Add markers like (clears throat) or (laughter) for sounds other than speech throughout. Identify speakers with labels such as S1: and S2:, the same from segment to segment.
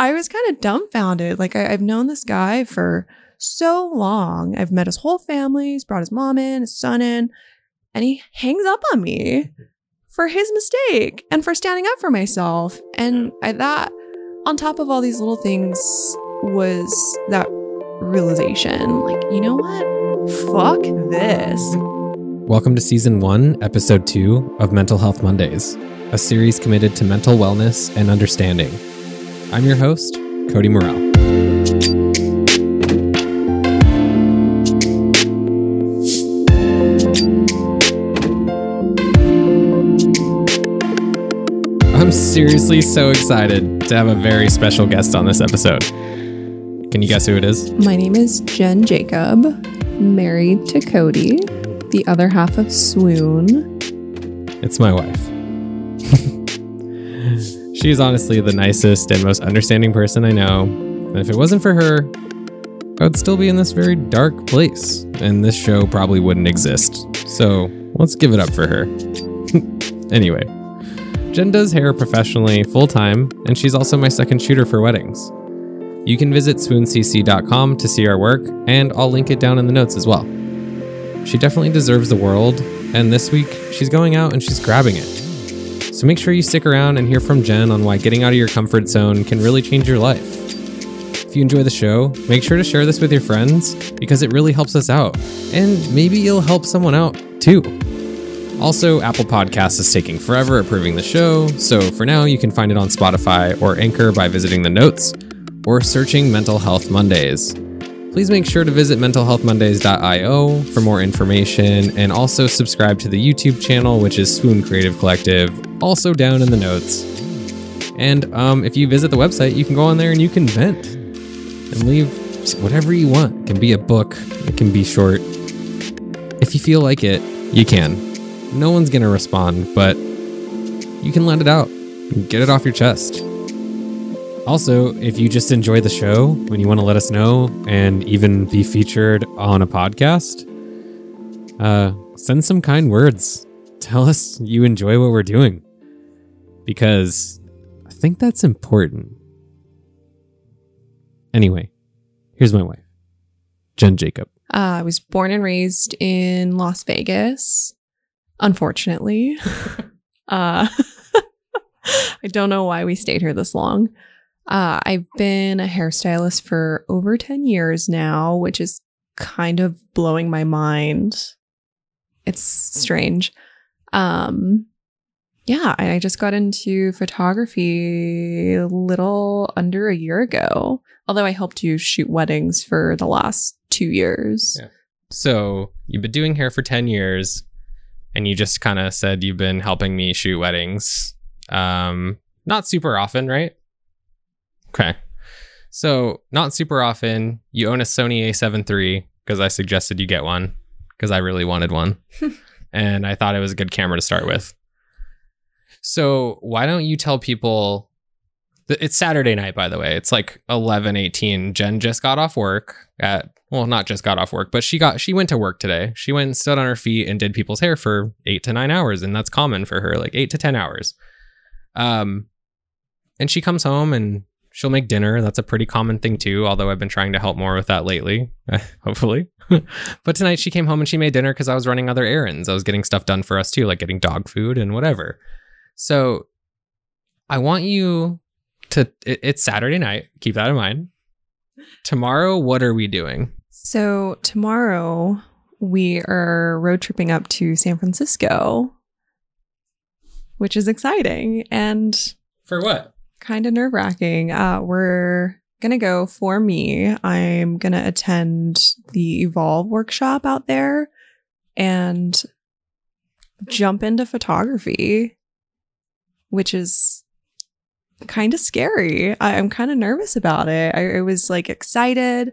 S1: I was kind of dumbfounded. Like, I, I've known this guy for so long. I've met his whole family. He's brought his mom in, his son in, and he hangs up on me for his mistake and for standing up for myself. And I, that, on top of all these little things, was that realization like, you know what? Fuck this.
S2: Welcome to Season 1, Episode 2 of Mental Health Mondays, a series committed to mental wellness and understanding. I'm your host, Cody Morell. I'm seriously so excited to have a very special guest on this episode. Can you guess who it is?
S1: My name is Jen Jacob, married to Cody, the other half of Swoon.
S2: It's my wife. She's honestly the nicest and most understanding person I know. And if it wasn't for her, I would still be in this very dark place, and this show probably wouldn't exist. So let's give it up for her. (laughs) anyway, Jen does hair professionally full time, and she's also my second shooter for weddings. You can visit swooncc.com to see our work, and I'll link it down in the notes as well. She definitely deserves the world, and this week she's going out and she's grabbing it. So make sure you stick around and hear from Jen on why getting out of your comfort zone can really change your life. If you enjoy the show, make sure to share this with your friends because it really helps us out. And maybe you'll help someone out too. Also, Apple Podcasts is taking forever approving the show, so for now you can find it on Spotify or Anchor by visiting the notes or searching Mental Health Mondays. Please make sure to visit mentalhealthmondays.io for more information and also subscribe to the YouTube channel, which is Swoon Creative Collective, also down in the notes. And um, if you visit the website, you can go on there and you can vent and leave whatever you want. It can be a book, it can be short. If you feel like it, you can. No one's going to respond, but you can let it out. Get it off your chest. Also, if you just enjoy the show and you want to let us know and even be featured on a podcast, uh, send some kind words. Tell us you enjoy what we're doing because I think that's important. Anyway, here's my wife, Jen Jacob.
S1: Uh, I was born and raised in Las Vegas, unfortunately. (laughs) uh, (laughs) I don't know why we stayed here this long. Uh, I've been a hairstylist for over 10 years now, which is kind of blowing my mind. It's strange. Um, yeah, I just got into photography a little under a year ago, although I helped you shoot weddings for the last two years.
S2: Yeah. So you've been doing hair for 10 years and you just kind of said you've been helping me shoot weddings. Um, not super often, right? Okay. So, not super often. You own a Sony A7 III because I suggested you get one because I really wanted one. (laughs) and I thought it was a good camera to start with. So, why don't you tell people th- it's Saturday night by the way. It's like 11:18. Jen just got off work at well, not just got off work, but she got she went to work today. She went and stood on her feet and did people's hair for 8 to 9 hours and that's common for her, like 8 to 10 hours. Um and she comes home and she'll make dinner. That's a pretty common thing too, although I've been trying to help more with that lately, (laughs) hopefully. (laughs) but tonight she came home and she made dinner because I was running other errands. I was getting stuff done for us too, like getting dog food and whatever. So I want you to, it- it's Saturday night. Keep that in mind. Tomorrow, what are we doing?
S1: So, tomorrow we are road tripping up to San Francisco, which is exciting and
S2: For what?
S1: Kind of nerve wracking. Uh, we're going to go for me. I'm going to attend the Evolve workshop out there and jump into photography, which is kind of scary. I, I'm kind of nervous about it. I, I was like excited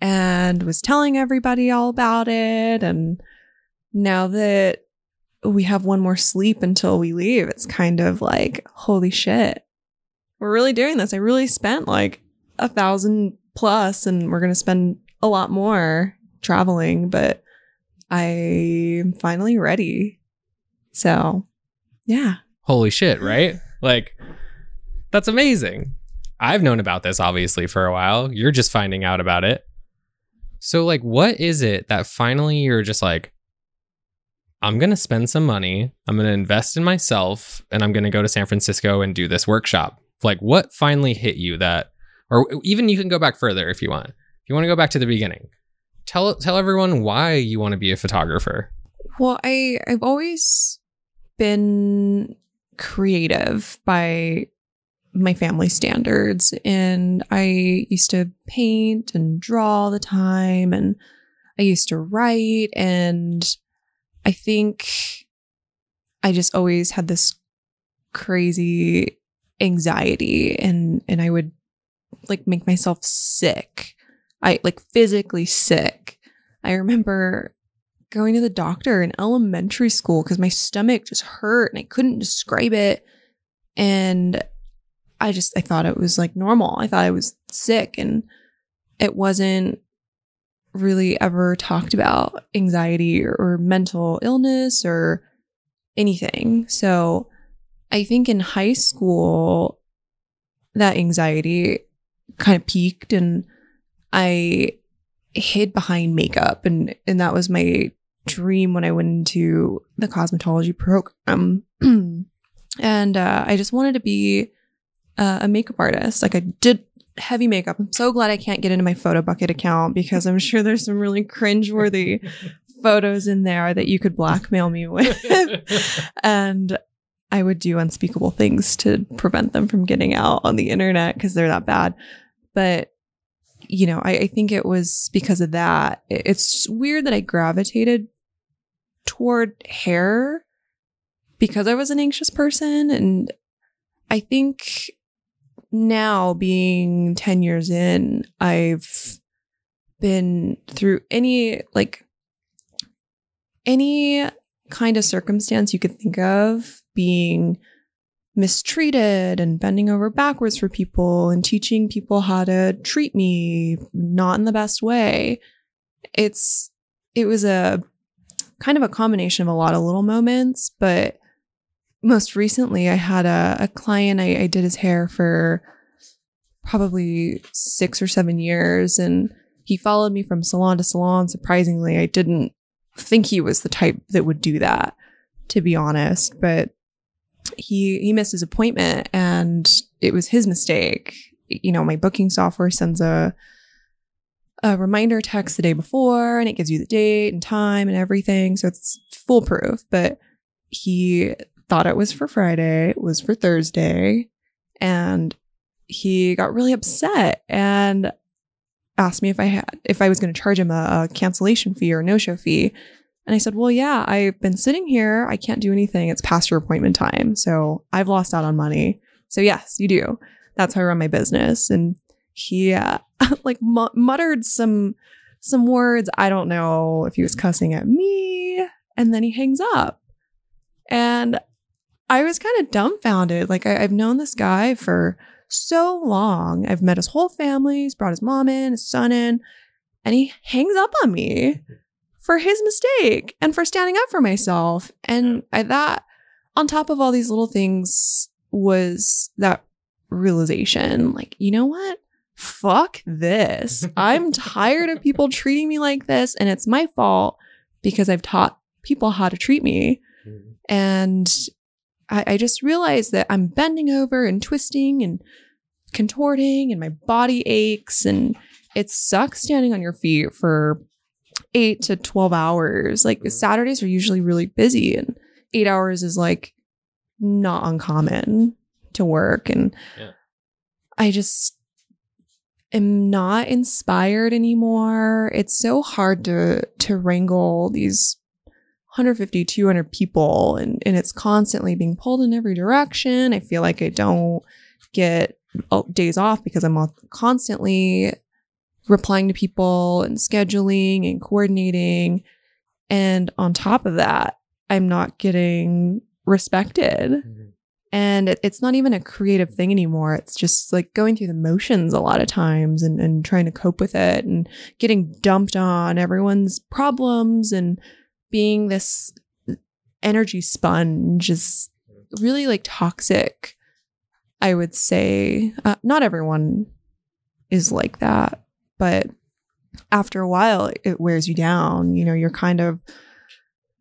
S1: and was telling everybody all about it. And now that we have one more sleep until we leave, it's kind of like, holy shit we're really doing this. I really spent like a thousand plus, and we're going to spend a lot more traveling, but I'm finally ready. So, yeah.
S2: Holy shit, right? Like, that's amazing. I've known about this obviously for a while. You're just finding out about it. So, like, what is it that finally you're just like, I'm going to spend some money, I'm going to invest in myself, and I'm going to go to San Francisco and do this workshop? Like, what finally hit you that, or even you can go back further if you want. If you want to go back to the beginning, tell tell everyone why you want to be a photographer.
S1: Well, I I've always been creative by my family standards and I used to paint and draw all the time and I used to write and I think I just always had this crazy anxiety and and I would like make myself sick. I like physically sick. I remember going to the doctor in elementary school because my stomach just hurt and I couldn't describe it. And I just, I thought it was like normal. I thought I was sick and it wasn't really ever talked about anxiety or, or mental illness or anything. So I think in high school, that anxiety kind of peaked and I hid behind makeup and and that was my dream when I went into the cosmetology program. (clears throat) and uh, I just wanted to be uh, a makeup artist. Like I did heavy makeup. I'm so glad I can't get into my Photobucket account because I'm sure there's some really cringeworthy (laughs) photos in there that you could blackmail me with. (laughs) (laughs) and I would do unspeakable things to prevent them from getting out on the internet because they're that bad. But you know, I, I, think it was because of that. It's weird that I gravitated toward hair because I was an anxious person. And I think now, being 10 years in, I've been through any, like, any kind of circumstance you could think of being mistreated and bending over backwards for people and teaching people how to treat me not in the best way. It's, it was a kind of a combination of a lot of little moments, but most recently I had a, a client, I, I did his hair for probably six or seven years and he followed me from salon to salon. Surprisingly, I didn't think he was the type that would do that, to be honest, but he he missed his appointment and it was his mistake. You know, my booking software sends a a reminder text the day before and it gives you the date and time and everything. So it's foolproof. But he thought it was for Friday, it was for Thursday. And he got really upset and asked me if I had if I was going to charge him a, a cancellation fee or no show fee. And I said, Well, yeah, I've been sitting here. I can't do anything. It's past your appointment time. So I've lost out on money. So, yes, you do. That's how I run my business. And he uh, (laughs) like muttered some some words. I don't know if he was cussing at me, and then he hangs up. And I was kind of dumbfounded. Like I, I've known this guy for so long. I've met his whole family. He's brought his mom in, his son in, and he hangs up on me for his mistake and for standing up for myself. And I, that, on top of all these little things, was that realization like, you know what? fuck this. I'm tired of people (laughs) treating me like this, and it's my fault because I've taught people how to treat me. Mm-hmm. And I, I just realized that I'm bending over and twisting and contorting, and my body aches, and it sucks standing on your feet for eight to 12 hours. Like mm-hmm. Saturdays are usually really busy, and eight hours is like not uncommon to work. And yeah. I just, am not inspired anymore. It's so hard to to wrangle these 150 200 people and and it's constantly being pulled in every direction. I feel like I don't get oh, days off because I'm constantly replying to people and scheduling and coordinating. And on top of that, I'm not getting respected. Mm-hmm. And it, it's not even a creative thing anymore. It's just like going through the motions a lot of times and, and trying to cope with it and getting dumped on everyone's problems and being this energy sponge is really like toxic I would say. Uh, not everyone is like that, but after a while, it wears you down. You know, you're kind of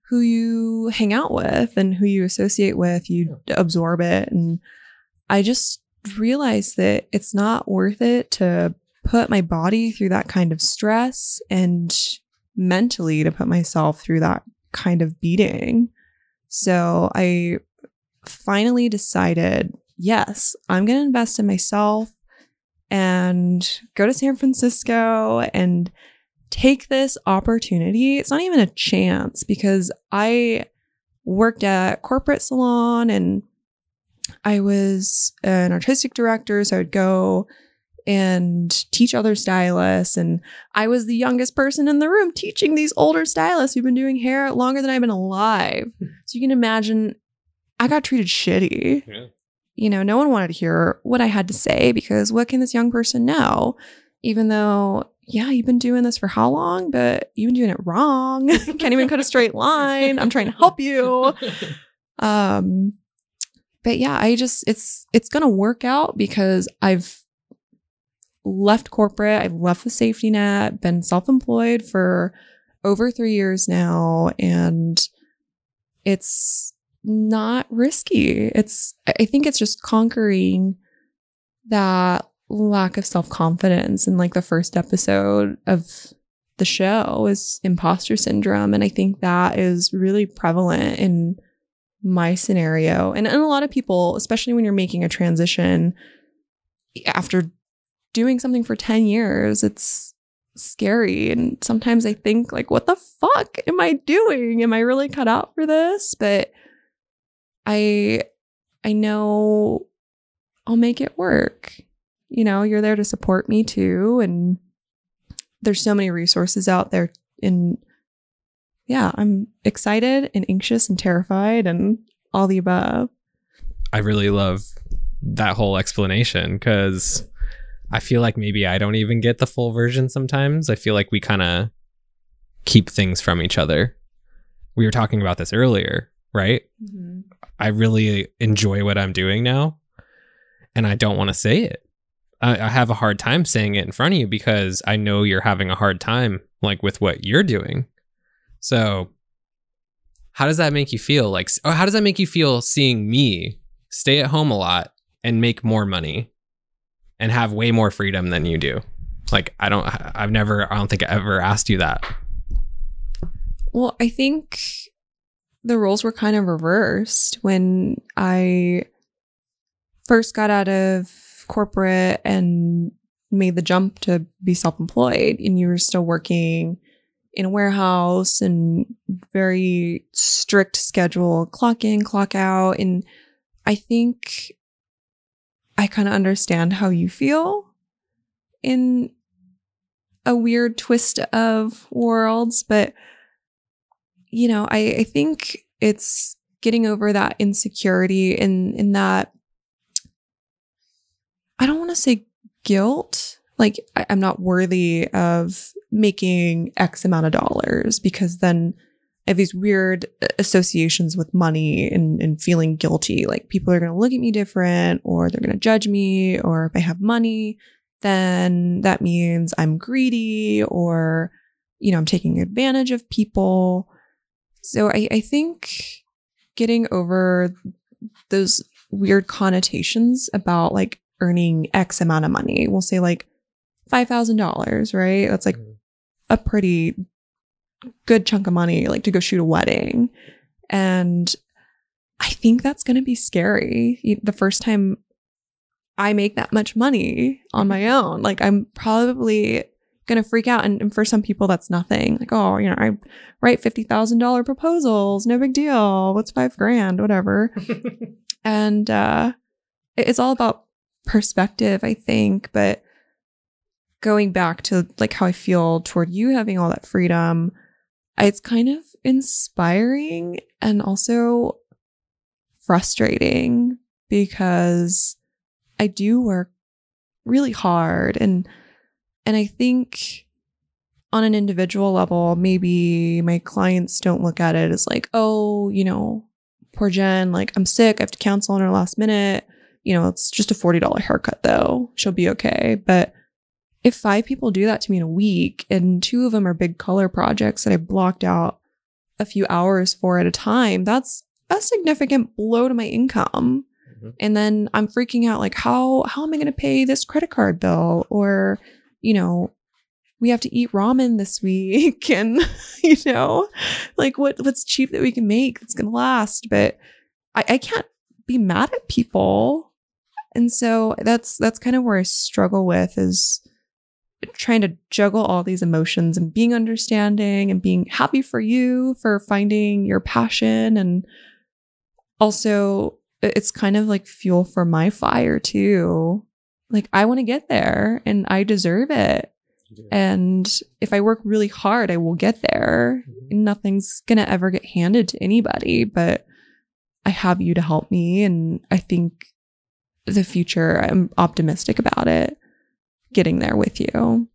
S1: who you hang out with and who you associate with, you absorb it. And I just realized that it's not worth it to put my body through that kind of stress and mentally to put myself through that kind of beating. So I finally decided yes, I'm going to invest in myself and go to San Francisco and take this opportunity. It's not even a chance because I worked at corporate salon and I was an artistic director. So I would go and teach other stylists. And I was the youngest person in the room teaching these older stylists who've been doing hair longer than I've been alive. Hmm. So you can imagine I got treated shitty.
S2: Yeah.
S1: You know, no one wanted to hear what I had to say because what can this young person know? Even though, yeah, you've been doing this for how long, but you've been doing it wrong. (laughs) Can't even cut a straight line. I'm trying to help you. (laughs) Um, but yeah, I just it's it's gonna work out because I've left corporate, I've left the safety net, been self-employed for over three years now, and it's not risky. It's I think it's just conquering that lack of self-confidence And like the first episode of the show is imposter syndrome and I think that is really prevalent in my scenario. And, and a lot of people especially when you're making a transition after doing something for 10 years it's scary. And sometimes I think like what the fuck am I doing? Am I really cut out for this? But I I know I'll make it work. You know, you're there to support me too and there's so many resources out there and yeah, I'm excited and anxious and terrified and all the above.
S2: I really love that whole explanation because I feel like maybe I don't even get the full version sometimes. I feel like we kind of keep things from each other. We were talking about this earlier, right?
S1: Mm-hmm.
S2: I really enjoy what I'm doing now and I don't want to say it. I, I have a hard time saying it in front of you because I know you're having a hard time like with what you're doing. So how does that make you feel? Like, or how does that make you feel seeing me stay at home a lot and make more money and have way more freedom than you do? Like, I don't, I've never, I don't think I ever asked you that.
S1: Well, I think the roles were kind of reversed when I first got out of corporate and made the jump to be self employed, and you were still working in a warehouse and very strict schedule, clock in, clock out. And I think I kind of understand how you feel in a weird twist of worlds, but you know, I, I think it's getting over that insecurity in in that I don't want to say guilt. Like I, I'm not worthy of making X amount of dollars because then I have these weird associations with money and, and feeling guilty. Like people are going to look at me different or they're going to judge me. Or if I have money, then that means I'm greedy or, you know, I'm taking advantage of people. So I, I think getting over those weird connotations about like earning X amount of money, we'll say like $5,000, right? That's like mm-hmm. a pretty good chunk of money, like to go shoot a wedding. And I think that's going to be scary the first time I make that much money on mm-hmm. my own. Like, I'm probably going to freak out. And, and, for some people, that's nothing. Like, oh, you know, I write $50,000 proposals. No big deal. What's five grand? Whatever. (laughs) and uh, it's all about perspective, I think. But going back to like how I feel toward you having all that freedom, it's kind of inspiring and also frustrating because I do work really hard and and I think on an individual level maybe my clients don't look at it as like oh you know poor Jen like I'm sick I have to cancel on her last minute you know, it's just a $40 haircut though. She'll be okay. But if five people do that to me in a week and two of them are big color projects that I blocked out a few hours for at a time, that's a significant blow to my income.
S2: Mhm.
S1: And then I'm freaking out like how how am I going to pay this credit card bill or you know, we have to eat ramen this week (laughs) and you know, like what what's cheap that we can make that's to last, but I I can't be mad at people. And so that's that's kind of where I struggle with is trying to juggle all these emotions and being understanding and being happy for you for finding your passion and also it's kind of like fuel for my fire too. Like I want to get there and I deserve it. And if I work really hard, I will get there. Mm-hmm. Nothing's going to ever get handed to anybody, but I have you to help me. And I think the future, I'm optimistic about it, getting there with you.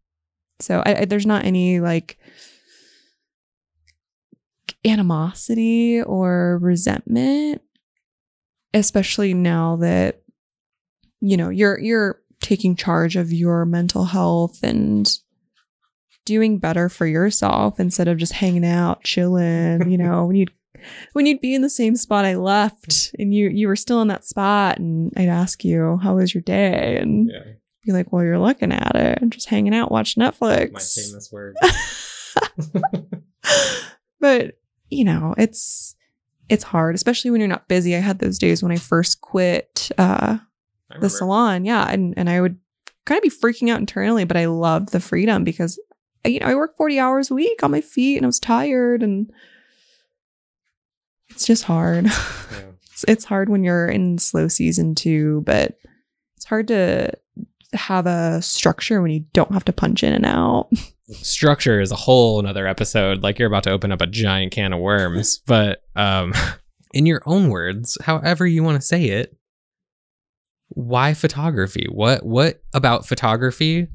S1: So I, I, there's not any like animosity or resentment, especially now that, you know, you're, you're, taking charge of your mental health and doing better for yourself instead of just hanging out, chilling, you know, when you'd when you'd be in the same spot I left and you you were still in that spot and I'd ask you, How was your day? And
S2: Yeah.
S1: be like, Well, you're looking at it and just hanging out, watching Netflix.
S2: My famous word. (laughs)
S1: but you know, it's it's hard, especially when you're not busy. I had those days when I first quit uh the salon yeah and and i would kind of be freaking out internally but i loved the freedom because you know i work 40 hours a week on my feet and i was tired and it's just hard. (laughs)
S2: Yeah.
S1: it's, it's hard when you're in slow season too but it's hard to have a structure when you don't have to punch in and out. (laughs)
S2: Structure is a whole another episode like you're about to open up a giant can of worms but um (laughs) in your own words however you want to say it why photography? What what about photography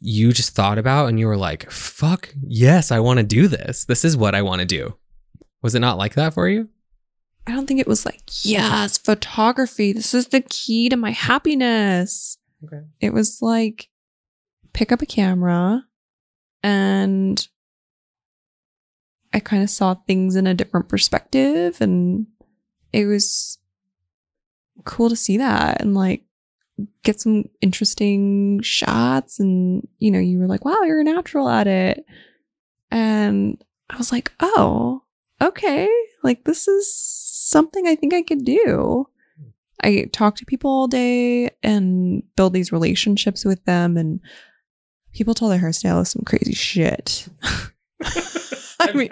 S2: you just thought about and you were like fuck yes i want to do this. This is what i want to do. Was it not like that for you?
S1: I don't think it was like yes photography this is the key to my happiness.
S2: Okay.
S1: It was like pick up a camera and I kind of saw things in a different perspective and it was cool to see that and like get some interesting shots and you know you were like wow you're a natural at it. And I was like oh okay. Like this is something I think I could do. I talk to people all day and build these relationships with them and people tell their hairstylist some crazy shit. (laughs) (laughs) I mean,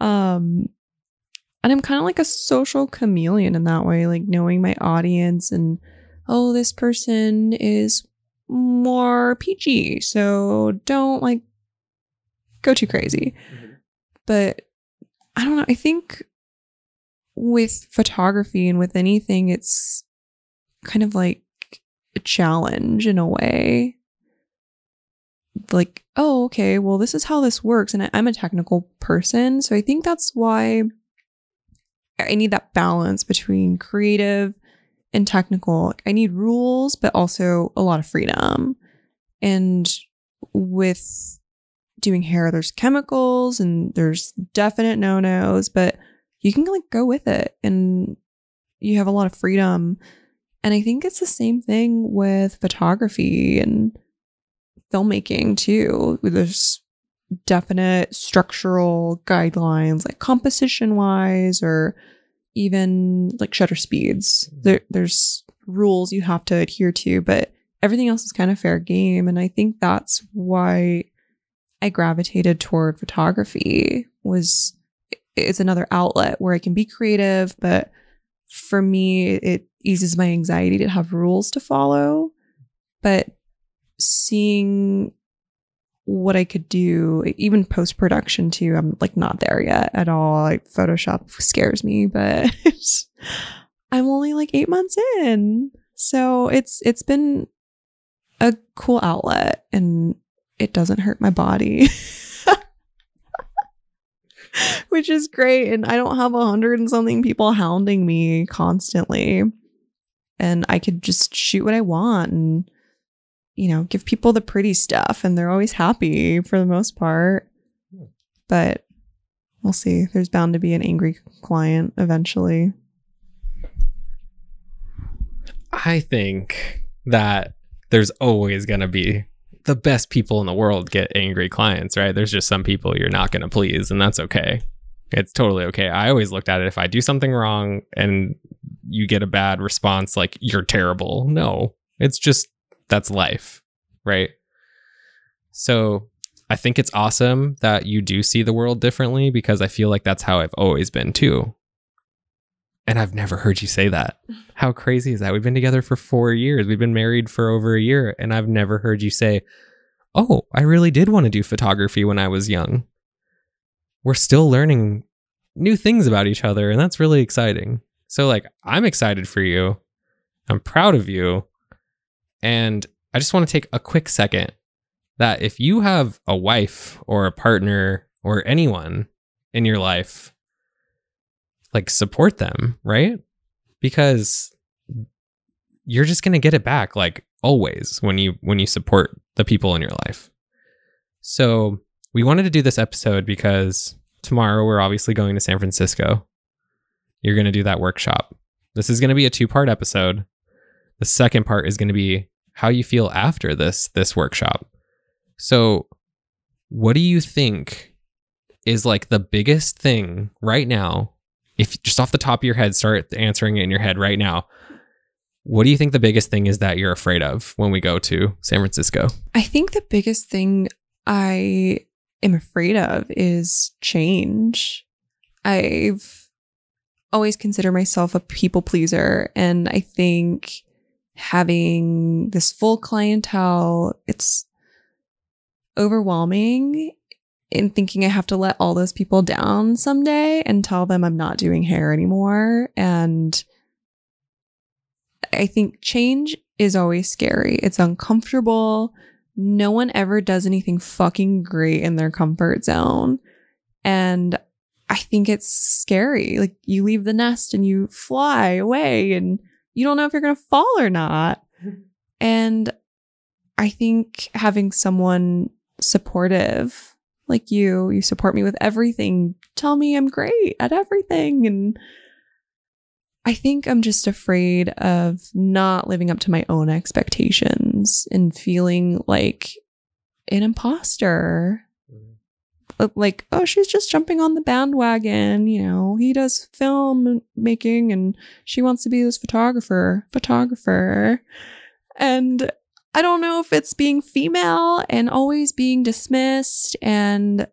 S1: um and I'm kind of like a social chameleon in that way, like knowing my audience and oh, this person is more peachy, so don't like go too crazy. Mm-hmm. But I don't know, I think with photography and with anything, it's kind of like a challenge in a way. Like, oh, okay, well, this is how this works. And I, I'm a technical person. So I think that's why I need that balance between creative and technical. I need rules, but also a lot of freedom. And with doing hair, there's chemicals and there's definite no nos, but you can like go with it and you have a lot of freedom. And I think it's the same thing with photography and filmmaking too. There's definite structural guidelines like composition wise or even like shutter speeds. Mm-hmm. There, there's rules you have to adhere to, but everything else is kind of fair game. And I think that's why I gravitated toward photography was it's another outlet where I can be creative, but for me, it eases my anxiety to have rules to follow. But seeing what I could do, even post production too, I'm like not there yet at all. Like Photoshop scares me, but (laughs) I'm only like eight months in. So it's it's been a cool outlet and it doesn't hurt my body. (laughs) Which is great. And I don't have a hundred and something people hounding me constantly. and I could just shoot what I want and you know, give people the pretty stuff and they're always happy for the most part. Hmm. But we'll see. There's bound to be an angry client eventually.
S2: I think that there's always going to be the best people in the world get angry clients, right? There's just some people you're not going to please, and that's okay. It's totally okay. I always looked at it if I do something wrong and you get a bad response, like you're terrible. No, it's just that's life, right? So I think it's awesome that you do see the world differently because I feel like that's how I've always been too. And I've never heard you say that. (laughs) How crazy is that? We've been together for four years. We've been married for over a year, and I've never heard you say, Oh, I really did want to do photography when I was young. We're still learning new things about each other, and that's really exciting. So, like, I'm excited for you. I'm proud of you. And I just want to take a quick second that if you have a wife or a partner or anyone in your life like support them, right? Because you're just going to get it back like always when you when you support the people in your life. So, we wanted to do this episode because tomorrow we're obviously going to San Francisco. You're going to do that workshop. This is going to be a two-part episode. The second part is going to be how you feel after this this workshop. So, what do you think is like the biggest thing right now if just off the top of your head, start answering it in your head right now. What do you think the biggest thing is that you're afraid of when we go to San Francisco?
S1: I think the biggest thing I am afraid of is change. I've always considered myself a people pleaser. And I think having this full clientele, it's overwhelming in thinking I have to let all those people down someday and tell them I'm not doing hair anymore. And I think change is always scary. It's uncomfortable. No one ever does anything fucking great in their comfort zone. And I think it's scary. Like you leave the nest and you fly away and you don't know if you're going to fall or not. (laughs) And I think having someone supportive like you. You support me with everything. Tell me I'm great at everything. And I think I'm just afraid of not living up to my own expectations and feeling like an imposter. Mm-hmm. Like, oh, she's just jumping on the bandwagon. You know, he does film making and she wants to be this photographer, photographer. And I don't know if it's being female and always being dismissed and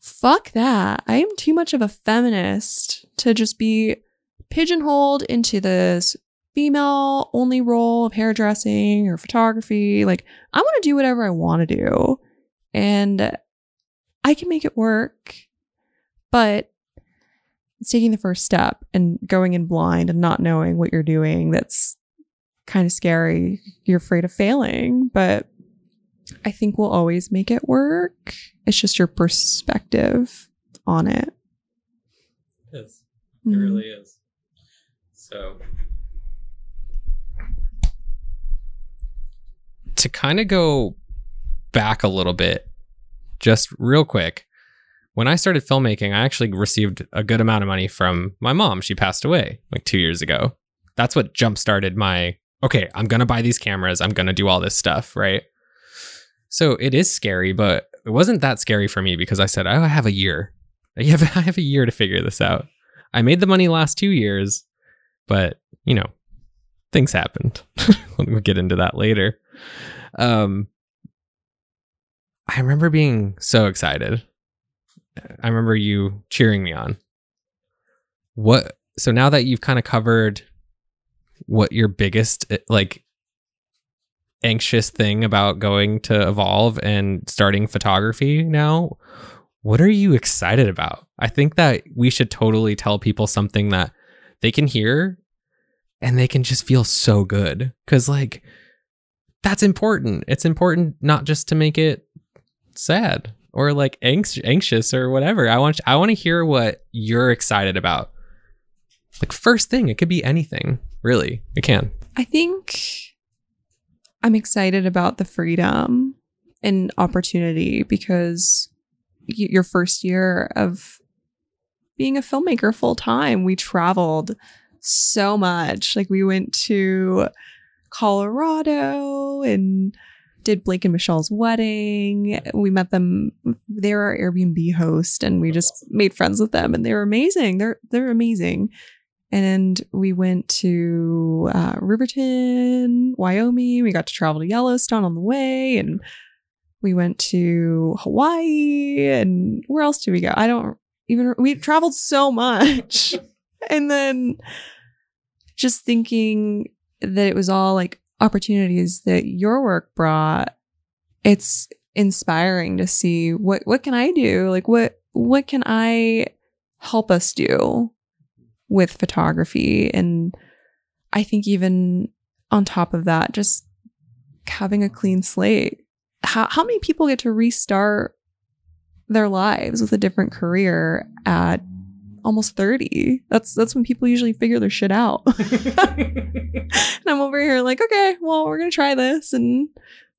S1: fuck that. I am too much of a feminist to just be pigeonholed into this female only role of hairdressing or photography. Like, I want to do whatever I want to do and I can make it work. But it's taking the first step and going in blind and not knowing what you're doing that's kind of scary. You're afraid of failing, but I think we'll always make it work. It's just your perspective on it.
S2: It is. It mm-hmm. really is. So, to kind of go back a little bit, just real quick, when I started filmmaking, I actually received a good amount of money from my mom. She passed away like two years ago. That's what jump started my okay, I'm going to buy these cameras. I'm going to do all this stuff, right? So it is scary, but it wasn't that scary for me because I said, oh, I have a year. I have, (laughs) I have a year to figure this out. I made the money last two years, but you know, things happened. (laughs) we'll get into that later. Um, I remember being so excited. I remember you cheering me on. What? So now that you've kind of covered what your biggest eh, like anxious thing about going to Evolve and starting photography now what are you excited about i think that we should totally tell people something that they can hear and they can just feel so good cuz like that's important it's important not just to make it sad or like anx- anxious or whatever i want i want to hear what you're excited about Like first thing, it could be anything. Really, it can.
S1: I think I'm excited about the freedom and opportunity because your first year of being a filmmaker full time, we traveled so much. Like we went to Colorado and did Blake and Michelle's wedding. We met them. They were our Airbnb host, and we just made friends with them, and they were amazing. They're they're amazing. And we went to uh, Riverton, Wyoming. We got to travel to Yellowstone on the way, and we went to Hawaii. And where else did we go? I don't even. We traveled so much, (laughs) and then just thinking that it was all like opportunities that your work brought. It's inspiring to see what what can I do? Like what what can I help us do with photography and I think even on top of that just having a clean slate. How how many people get to restart their lives with a different career at almost 30. That's that's when people usually figure their shit out. (laughs) (laughs) and I'm over here like, okay, well, we're gonna try this and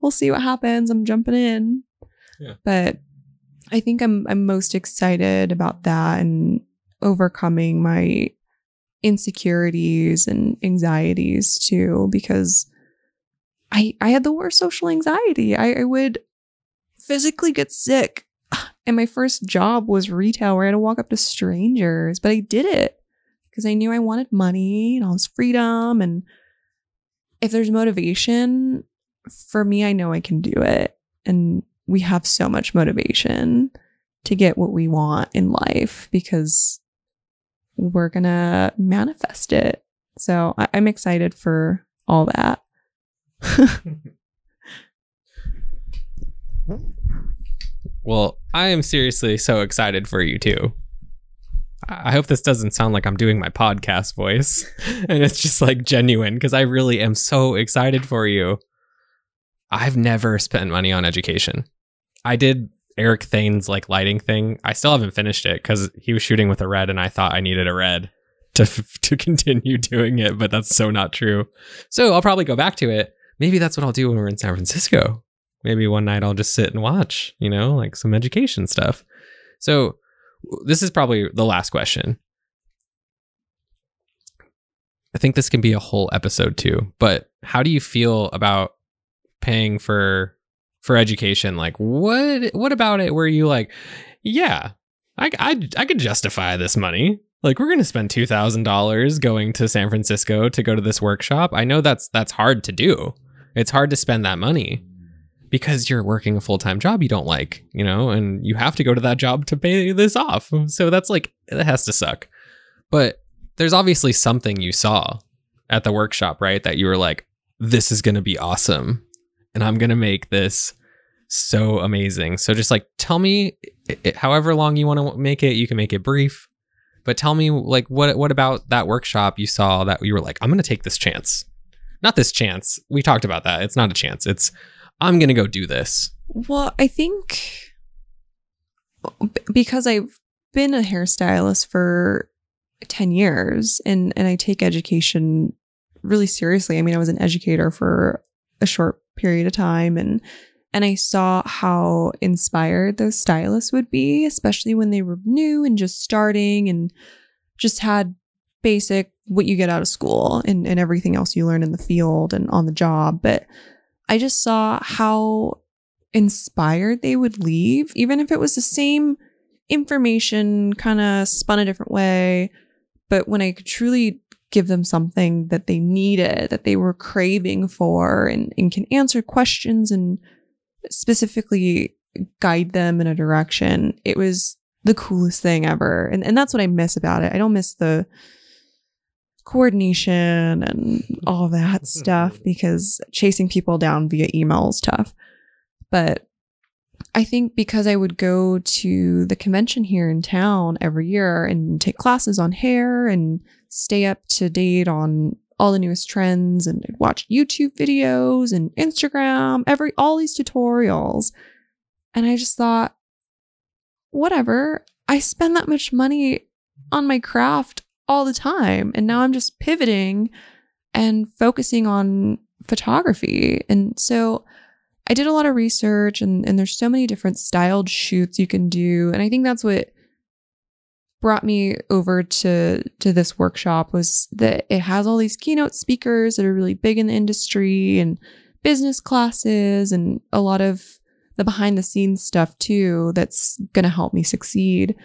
S1: we'll see what happens. I'm jumping in.
S2: Yeah.
S1: But I think I'm I'm most excited about that and overcoming my insecurities and anxieties too, because I I had the worst social anxiety. I, I would physically get sick. And my first job was retail where I had to walk up to strangers, but I did it because I knew I wanted money and all this freedom. And if there's motivation for me, I know I can do it. And we have so much motivation to get what we want in life because we're going to manifest it. So I- I'm excited for all that. (laughs)
S2: Well, I am seriously so excited for you too. I hope this doesn't sound like I'm doing my podcast voice (laughs) and it's just like genuine because I really am so excited for you. I've never spent money on education. I did Eric Thane's like lighting thing. I still haven't finished it because he was shooting with a red and I thought I needed a red to (laughs) to continue doing it, but that's so not true. So I'll probably go back to it. Maybe that's what I'll do when we're in San Francisco maybe one night I'll just sit and watch, you know, like some education stuff. So this is probably the last question. I think this can be a whole episode too, but how do you feel about paying for for education? Like what what about it where you like, yeah, I I I could justify this money. Like we're going to spend $2000 going to San Francisco to go to this workshop. I know that's that's hard to do. It's hard to spend that money because you're working a full-time job you don't like, you know, and you have to go to that job to pay this off. So that's like it has to suck. But there's obviously something you saw at the workshop, right? That you were like, this is going to be awesome and I'm going to make this so amazing. So just like tell me i- i- however long you want to make it, you can make it brief. But tell me like what what about that workshop you saw that you were like, I'm going to take this chance. Not this chance. We talked about that. It's not a chance. It's I'm going to go do this.
S1: Well, I think because I've been a hairstylist for 10 years and and I take education really seriously. I mean, I was an educator for a short period of time and and I saw how inspired those stylists would be, especially when they were new and just starting and just had basic what you get out of school and, and everything else you learn in the field and on the job. But I just saw how inspired they would leave, even if it was the same information kind of spun a different way. But when I could truly give them something that they needed, that they were craving for, and, and can answer questions and specifically guide them in a direction, it was the coolest thing ever. And, and that's what I miss about it. I don't miss the coordination and all that (laughs) stuff because chasing people down via email is tough. But I think because I would go to the convention here in town every year and take classes on hair and stay up to date on all the newest trends and I'd watch YouTube videos and Instagram, every all these tutorials. And I just thought, whatever, I spend that much money on my craft. All the time. And now I'm just pivoting and focusing on photography. And so I did a lot of research and, and there's so many different styled shoots you can do. And I think that's what brought me over to to this workshop was that it has all these keynote speakers that are really big in the industry and business classes and a lot of the behind the scenes stuff too that's going to help me succeed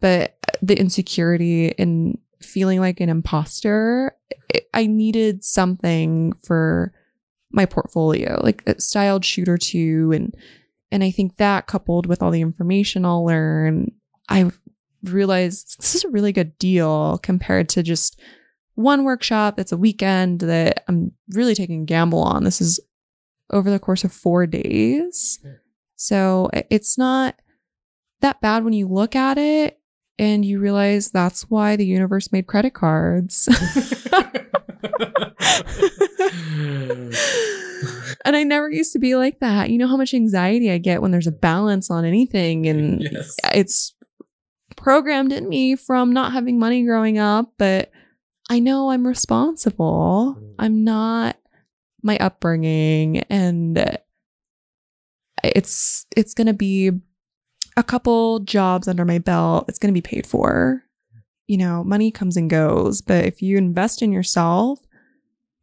S1: but the insecurity and feeling like an imposter i needed something for my portfolio like a styled shoot or two and and i think that coupled with all the information i'll learn i realized this is a really good deal compared to just one workshop that's a weekend that I'm really taking a gamble on. This is over the course of four days. So it's not that bad when you look at it and you realize that's why the universe made credit cards. (laughs) and I never used to be like that. You know how much anxiety I get when there's a balance on anything and (laughs) yes. it's programmed in me from not having money growing up, but I know I'm responsible. Mm. I'm not my upbringing and it's it's going to be a couple jobs under my belt. It's going to be paid for. You know, money comes and goes, but if you invest in yourself,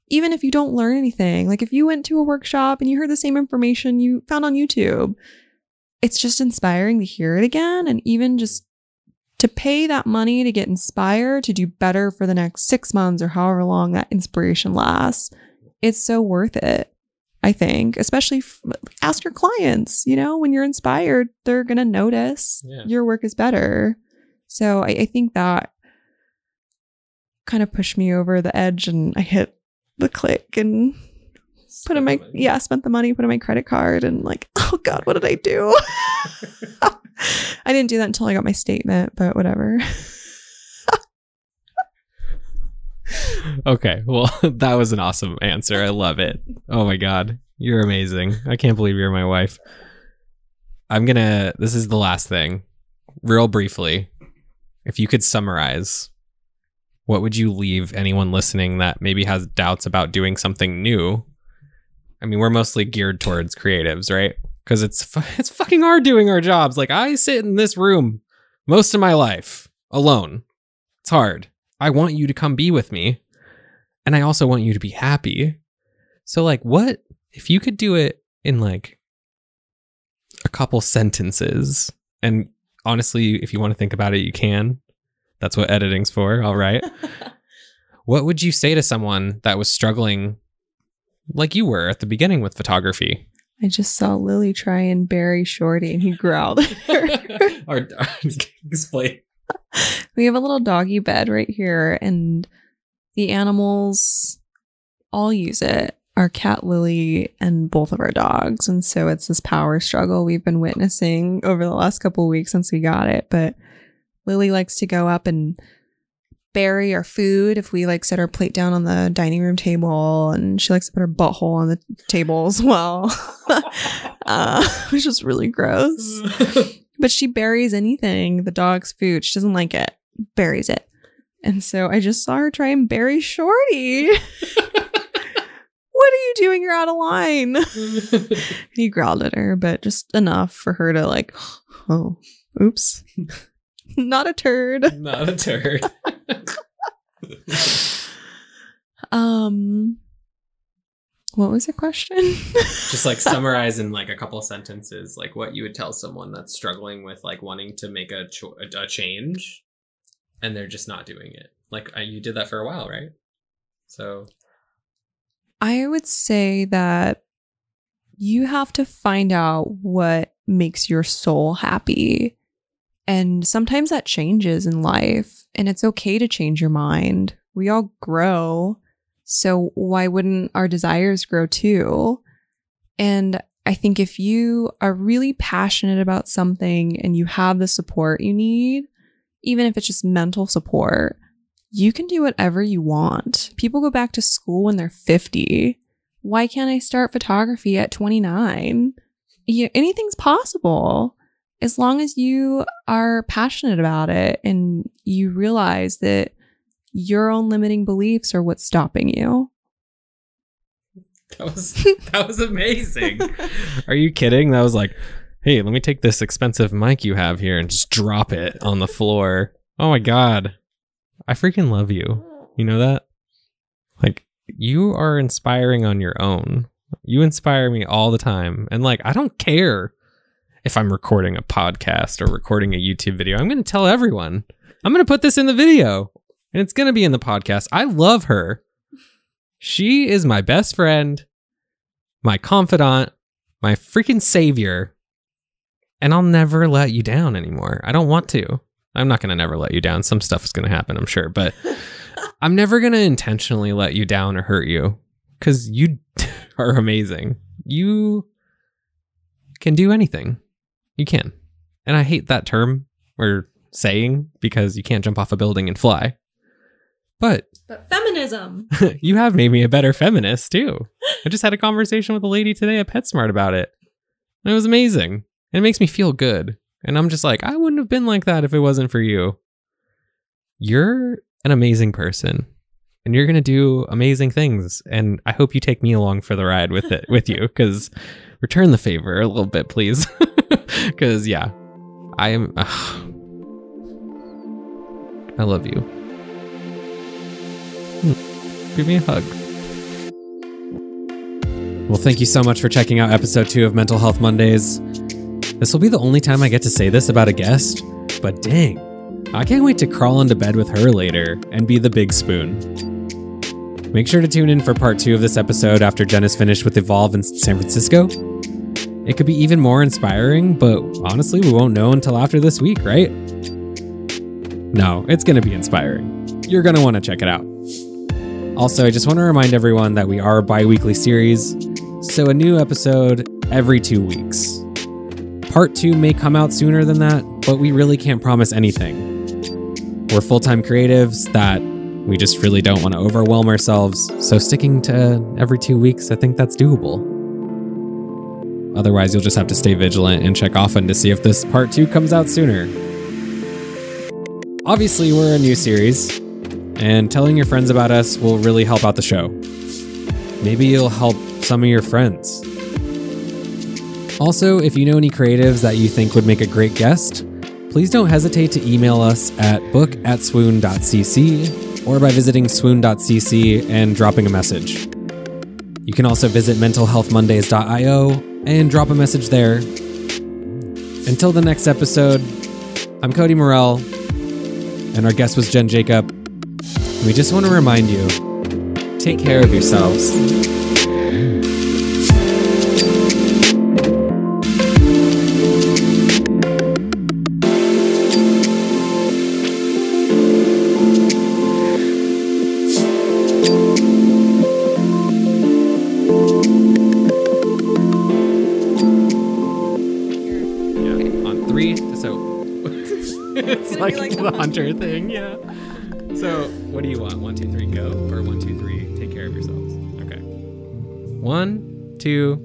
S1: even if you don't learn anything, like if you went to a workshop and you heard the same information you found on YouTube, it's just inspiring to hear it again and even just to pay that money to get inspired to do better for the next six months or however long that inspiration lasts, it's so worth it. I think, especially f- ask your clients, you know, when you're inspired, they're going to notice yeah. your work is better. So I, I think that kind of pushed me over the edge and I hit the click and put in my, yeah, spent the money, put in my credit card and like, (laughs) oh God, what did I do? (laughs) (laughs) I didn't do that until I got my statement, but whatever.
S2: Okay. Well, (laughs) that was an awesome answer. I love it. Oh my God. You're amazing. I can't believe you're my wife. I'm going to, this is the last thing. Real briefly, if you could summarize, what would you leave anyone listening that maybe has doubts about doing something new? I mean, we're mostly geared towards creatives, right? because it's (laughs) it's fucking hard doing our jobs. Like I sit in this room most of my life alone. It's hard. I want you to come be with me, and I also want you to be happy. So like, what if you could do it in like a couple sentences? And honestly, if you want to think about it, you can. That's what editing's for. All right. (laughs) what would you say to someone that was struggling like you were at the beginning with photography?
S1: I just saw Lily try and bury Shorty and he growled at her.
S2: our, explain. (laughs)
S1: We have a little doggy bed right here and the animals all use it. Our cat Lily and both of our dogs. And so it's this power struggle we've been witnessing over the last couple weeks since we got it. But Lily likes to go up and bury our food if we like set our plate down on the dining room table and she likes to put her butthole on the table as well (laughs) uh, (laughs) which is really gross (laughs) but she buries anything the dog's food she doesn't like it buries it and so i just saw her try and bury shorty (laughs) what are you doing you're out of line (laughs) he growled at her but just enough for her to like (gasps) oh oops (laughs) not a turd.
S2: Not a turd.
S1: um what was the question?
S2: Just like summarize in like a couple sentences, like what you would tell someone that's struggling with like wanting to make a cho- a change, and they're just not doing it. Like uh, you did that for a while, right? So,
S1: I would say that you have to find out what makes your soul happy and sometimes that changes in life, and it's okay to change your mind. We all grow. So why wouldn't our desires grow too? And I think if you are really passionate about something and you have the support you need, even if it's just mental support, you can do whatever you want. People go back to school when they're 50. Why can't I start photography at 29? Yeah, anything's possible as long as you are passionate about it and you realize that your own limiting beliefs are what's stopping you.
S2: That was (laughs) that was amazing. Are you kidding? That was like, hey, let me take this expensive mic you have here and just drop it on the floor. Oh my god. I freaking love you. You know that? Like you are inspiring on your own. You inspire me all the time. And like I don't care if I'm recording a podcast or recording a YouTube video. I'm going to tell everyone. I'm going to put this in the video and it's going to be in the podcast. I love her. She is my best friend, my confidant, my freaking savior. And I'll never let you down anymore. I don't want to. I'm not going to never let you down. Some stuff is going to happen, I'm sure, but (laughs) I'm never going to intentionally let you down or hurt you cuz you (laughs) are amazing. You can do anything. You can. And I hate that term or saying because you can't jump off a building and fly. But
S1: But feminism. (laughs)
S2: you have made me a better feminist too. I just had a conversation with a lady today at PetSmart about it. And it was amazing. And it makes me feel good. And I'm just like, I wouldn't have been like that if it wasn't for you. You're an amazing person. And you're going to do amazing things. And I hope you take me along for the ride with it with you cuz (laughs) return the favor a little bit, please. (laughs) cuz yeah. I am I love you. Hmm. Give me a hug. Well, thank you so much for checking out episode two of Mental Health Mondays. This will be the only time I get to say this about a guest, but dang, I can't wait to crawl into bed with her later and be the big spoon. Make sure to tune in for part two of this episode after Jen is finished with Evolve in San Francisco. It could be even more inspiring, but honestly, we won't know until after this week, right? No, it's going to be inspiring. You're going to want to check it out. Also, I just want to remind everyone that we are a bi weekly series, so a new episode every two weeks. Part two may come out sooner than that, but we really can't promise anything. We're full time creatives that we just really don't want to overwhelm ourselves, so sticking to every two weeks, I think that's doable. Otherwise, you'll just have to stay vigilant and check often to see if this part two comes out sooner. Obviously, we're a new series, and telling your friends about us will really help out the show. Maybe it'll help some of your friends. Also, if you know any creatives that you think would make a great guest, please don't hesitate to email us at book at swoon.cc or by visiting swoon.cc and dropping a message. You can also visit mentalhealthmondays.io and drop a message there. Until the next episode, I'm Cody Morell, and our guest was Jen Jacob. We just want to remind you take care of yourselves. The hunter thing, yeah. So what do you want? One, two, three, go, or one, two, three, take care of yourselves. Okay. One, two,